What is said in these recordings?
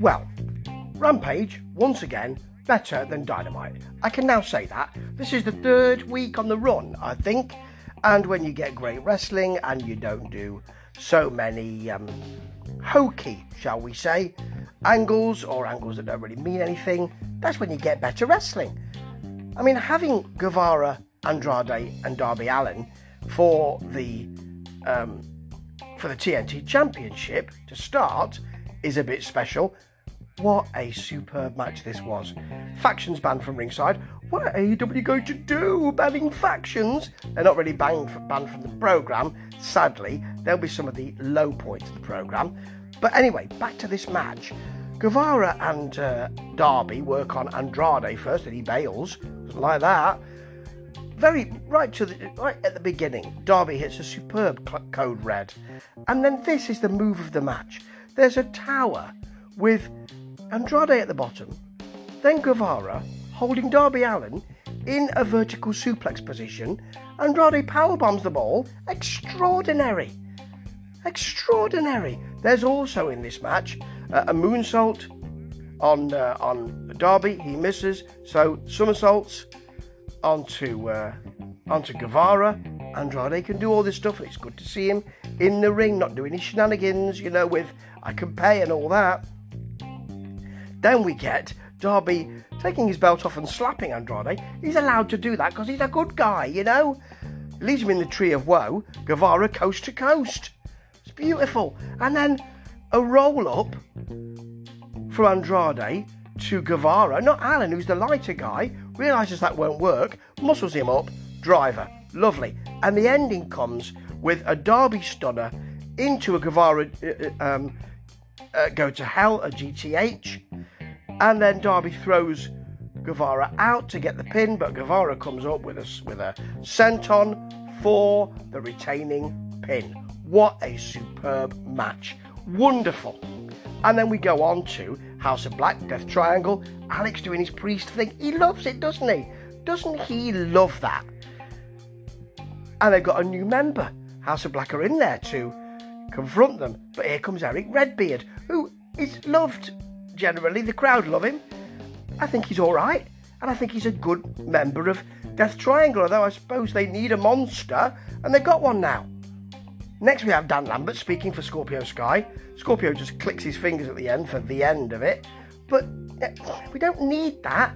Well, Rampage, once again, better than Dynamite. I can now say that. This is the third week on the run, I think. And when you get great wrestling and you don't do so many um, hokey, shall we say, angles or angles that don't really mean anything, that's when you get better wrestling. I mean, having Guevara, Andrade, and Darby Allin for the um, for the TNT Championship to start is a bit special. What a superb match this was. Factions banned from ringside. What are AEW going to do? Banning factions? They're not really banned, from the programme. Sadly, there'll be some of the low points of the programme. But anyway, back to this match. Guevara and uh, Darby work on Andrade first, and he bails. Like that. Very right to the right at the beginning. Darby hits a superb code red, and then this is the move of the match. There's a tower with Andrade at the bottom, then Guevara holding Darby Allin in a vertical suplex position. Andrade powerbombs the ball. Extraordinary. Extraordinary. There's also in this match uh, a moonsault on uh, on Darby. He misses. So somersaults onto uh, onto Guevara. Andrade can do all this stuff, it's good to see him in the ring, not doing his shenanigans, you know, with I can pay and all that. Then we get Darby taking his belt off and slapping Andrade. He's allowed to do that because he's a good guy, you know. Leaves him in the tree of woe. Guevara coast to coast. It's beautiful. And then a roll up from Andrade to Guevara. Not Allin, who's the lighter guy, realizes that won't work, muscles him up. Driver. Lovely. And the ending comes with a Darby stunner into a Guevara uh, uh um, uh, go to hell, a GTH. And then Darby throws Guevara out to get the pin, but Guevara comes up with a, with a senton for the retaining pin. What a superb match! Wonderful. And then we go on to House of Black, Death Triangle. Alex doing his priest thing. He loves it, doesn't he? Doesn't he love that? And they've got a new member. House of Black are in there to confront them. But here comes Eric Redbeard, who is loved generally. The crowd love him. I think he's all right, and I think he's a good member of Death Triangle. Although I suppose they need a monster, and they've got one now. Next, we have Dan Lambert speaking for Scorpio Sky. Scorpio just clicks his fingers at the end for the end of it, but we don't need that.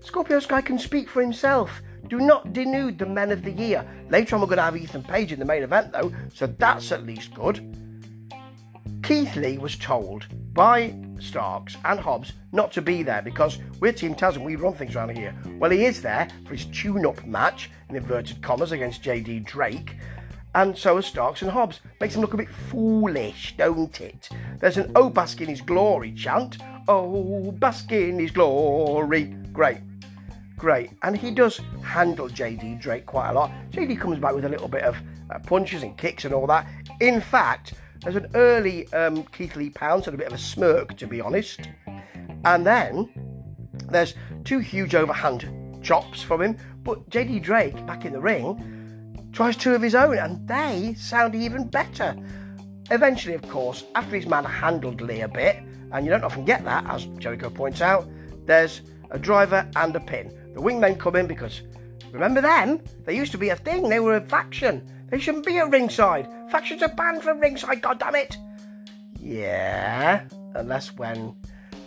Scorpio Sky can speak for himself. Do not denude the men of the year. Later on, we're going to have Ethan Page in the main event, though, so that's at least good. Keith Lee was told by Starks and Hobbs not to be there because we're Team Taz and we run things around here. Well, he is there for his tune up match, in inverted commas, against JD Drake. And so are Starks and Hobbs. Makes him look a bit foolish, don't it? There's an Oh Bask in His Glory chant. Oh, bask in His Glory. Great. Great. And he does handle JD Drake quite a lot. JD comes back with a little bit of uh, punches and kicks and all that. In fact, there's an early um, Keith Lee pounce and a bit of a smirk, to be honest. And then there's two huge overhand chops from him. But JD Drake, back in the ring, tries two of his own, and they sound even better. Eventually, of course, after his man handled Lee a bit, and you don't often get that, as Jericho points out, there's a driver and a pin. The wingmen come in because remember them? They used to be a thing, they were a faction. They shouldn't be at ringside. Factions are banned from ringside, God damn it! Yeah, unless when,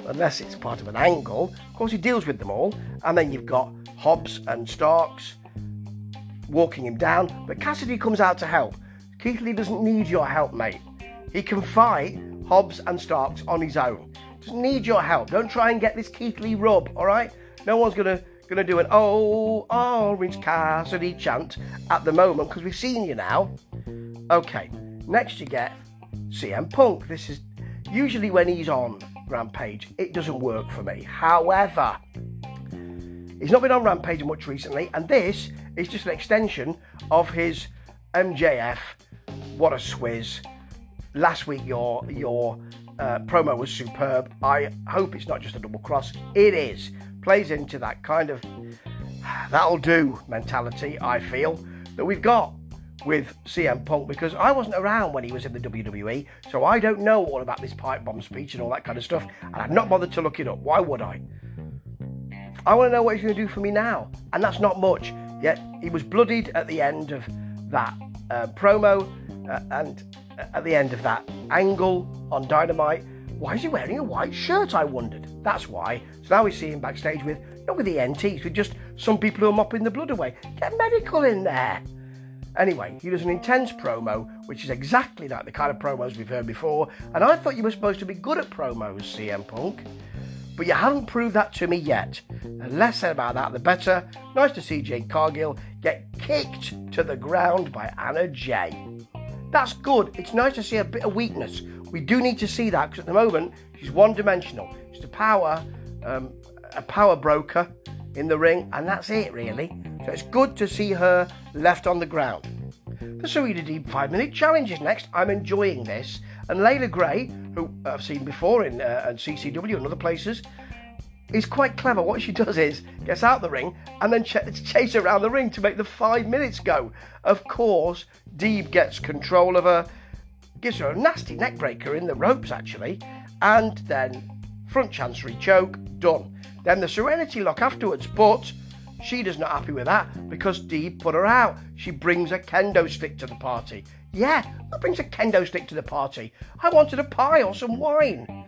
unless it's part of an angle. Of course, he deals with them all, and then you've got Hobbs and Starks walking him down. But Cassidy comes out to help. Keith Lee doesn't need your help, mate. He can fight Hobbs and Starks on his own. Doesn't need your help. Don't try and get this Keith Lee rub, all right? No one's gonna gonna do an oh Orange Cassidy chant at the moment because we've seen you now. Okay, next you get CM Punk. This is usually when he's on Rampage, it doesn't work for me. However, he's not been on Rampage much recently, and this is just an extension of his MJF. What a swizz! Last week, your your uh, promo was superb. I hope it's not just a double cross. It is plays into that kind of that'll do mentality, I feel, that we've got. with CM Punk because I wasn't around when he was in the WWE, so I don't know all about this pipe bomb speech and all that kind of stuff, and I've not bothered to look it up. Why would I? I want to know what he's going to do for me now, and that's not much. Yet he was bloodied at the end of that uh, promo uh, and at the end of that angle on Dynamite. Why is he wearing a white shirt? I wondered. That's why. So now we see him backstage with not with the NTs, with just some people who are mopping the blood away. Get medical in there. Anyway, he does an intense promo, which is exactly like the kind of promos we've heard before, and I thought you were supposed to be good at promos, CM Punk. But you haven't proved that to me yet. The less said about that, the better. Nice to see Jade Cargill get kicked to the ground by Anna Jay. That's good. It's nice to see a bit of weakness. We do need to see that because at the moment she's one dimensional. She's a power, um, a power broker in the ring, and that's it really. So it's good to see her left on the ground. The Serena Deeb five minute challenge is next. I'm enjoying this. And Leila Grey, who I've seen before in uh, CCW and other places, is quite clever. What she does is gets out the ring and then ch- chase around the ring to make the five minutes go. Of course, Deeb gets control of her, gives her a nasty neck breaker in the ropes actually, and then front chancery choke done. Then the Serenity lock afterwards, but she does not happy with that because Deeb put her out. She brings a kendo stick to the party. Yeah, who brings a kendo stick to the party? I wanted a pie or some wine.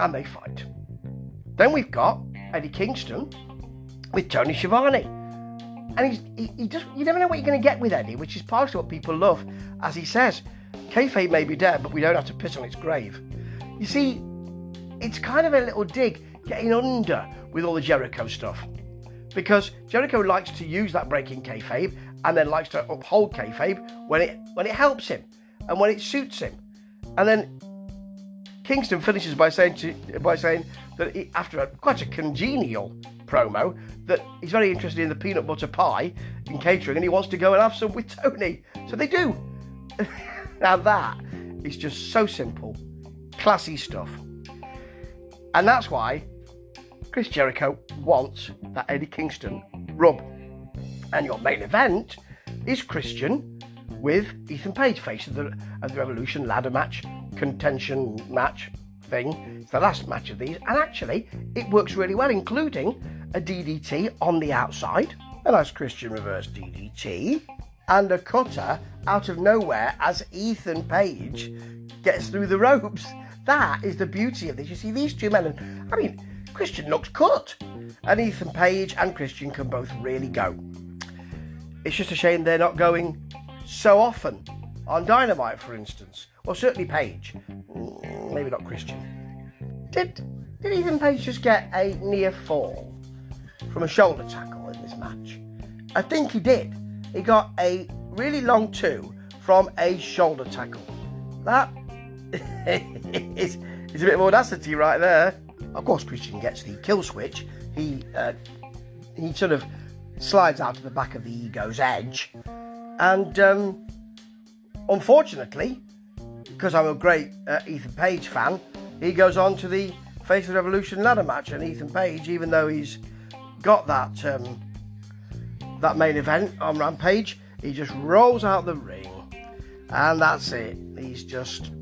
And they fight. Then we've got Eddie Kingston with Tony Schiavone. And he's, he, he just, you never know what you're going to get with Eddie, which is partially what people love. As he says, kayfabe may be dead, but we don't have to piss on its grave. You see, it's kind of a little dig getting under with all the Jericho stuff. Because Jericho likes to use that breaking kayfabe and then likes to uphold kayfabe when it when it helps him and when it suits him. And then Kingston finishes by saying to, by saying that he, after a, quite a congenial promo that he's very interested in the peanut butter pie in catering and he wants to go and have some with Tony. So they do. now that is just so simple, classy stuff. And that's why Chris Jericho wants that Eddie Kingston rub. And your main event is Christian with Ethan Page, face of the, the Revolution ladder match, contention match thing. It's the last match of these, and actually, it works really well, including a DDT on the outside, a nice Christian reverse DDT, and a cutter out of nowhere as Ethan Page gets through the ropes. That is the beauty of this. You see, these two men, and I mean, Christian looks cut, and Ethan Page and Christian can both really go. It's just a shame they're not going so often on Dynamite, for instance. Well, certainly Page, mm, maybe not Christian. Did did Ethan Page just get a near fall from a shoulder tackle in this match? I think he did. He got a really long two from a shoulder tackle. That is, is a bit of audacity right there. Of course, Christian gets the kill switch. He uh, he sort of slides out of the back of the ego's edge, and um, unfortunately, because I'm a great uh, Ethan Page fan, he goes on to the Face of Revolution ladder match, and Ethan Page, even though he's got that um, that main event on Rampage, he just rolls out the ring, and that's it. He's just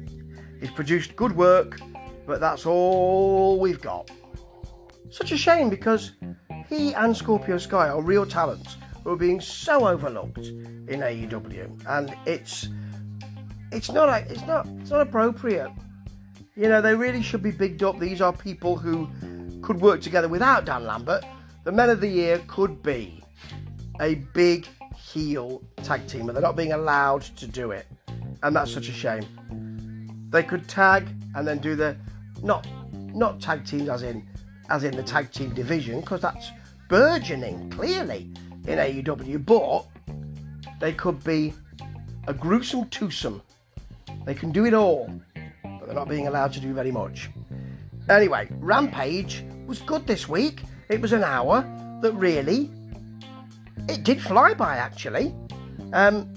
he's produced good work but that's all we've got. Such a shame because he and Scorpio Sky are real talents who are being so overlooked in AEW, and it's it's not it's not it's not appropriate. You know, they really should be bigged up. These are people who could work together without Dan Lambert. The Men of the Year could be a big heel tag team, and they're not being allowed to do it, and that's such a shame. They could tag and then do the not not tag teams as in as in the tag team division because that's burgeoning clearly in AEW, but they could be a gruesome twosome. They can do it all, but they're not being allowed to do very much. Anyway, Rampage was good this week. It was an hour that really it did fly by actually. Um,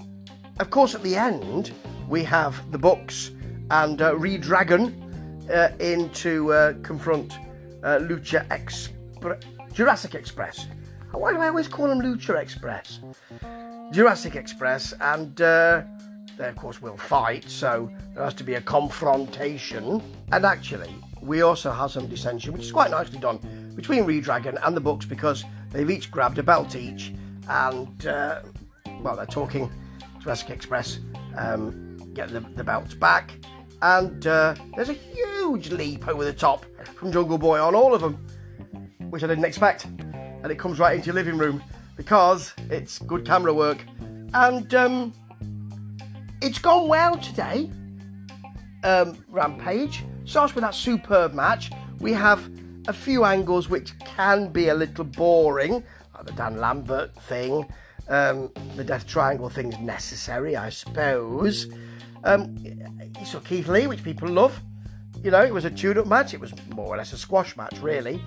of course, at the end we have the Bucks and uh, Redragon uh, in to uh, confront uh, Lucha Express, Jurassic Express. Why do I always call them Lucha Express? Jurassic Express, and uh, they, of course, will fight, so there has to be a confrontation. And actually, we also have some dissension, which is quite nicely done, between Redragon and the Bucks because they've each grabbed a belt each, and, uh, well, they're talking Jurassic Express, um, get the, the belts back, and uh, there's a huge leap over the top from Jungle Boy on all of them, which I didn't expect. And it comes right into your living room because it's good camera work. And um, it's gone well today. Um, Rampage starts with that superb match. We have a few angles which can be a little boring, like the Dan Lambert thing. Um, the Death Triangle thing's necessary, I suppose. Um, you saw Keith Lee, which people love. You know, it was a tune-up match. It was more or less a squash match, really.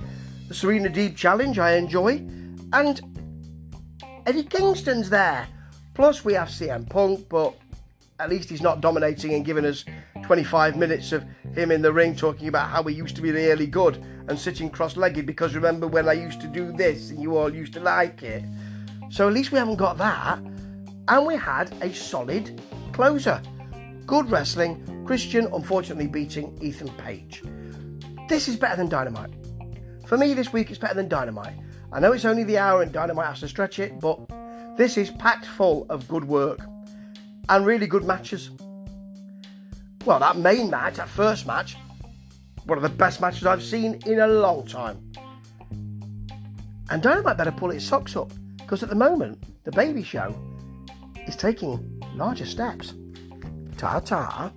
The Serena Deeb challenge, I enjoy, and Eddie Kingston's there. Plus, we have CM Punk, but at least he's not dominating and giving us 25 minutes of him in the ring talking about how he used to be really good and sitting cross legged because remember when I used to do this and you all used to like it. So at least we haven't got that. And we had a solid closer. Good wrestling. Christian unfortunately beating Ethan Page. This is better than Dynamite. For me, this week it's better than Dynamite. I know it's only the hour and Dynamite has to stretch it, but this is packed full of good work and really good matches. Well, that main match, that first match, one of the best matches I've seen in a long time. And Dynamite better pull its socks up because at the moment, the baby show is taking larger steps. Ta ta.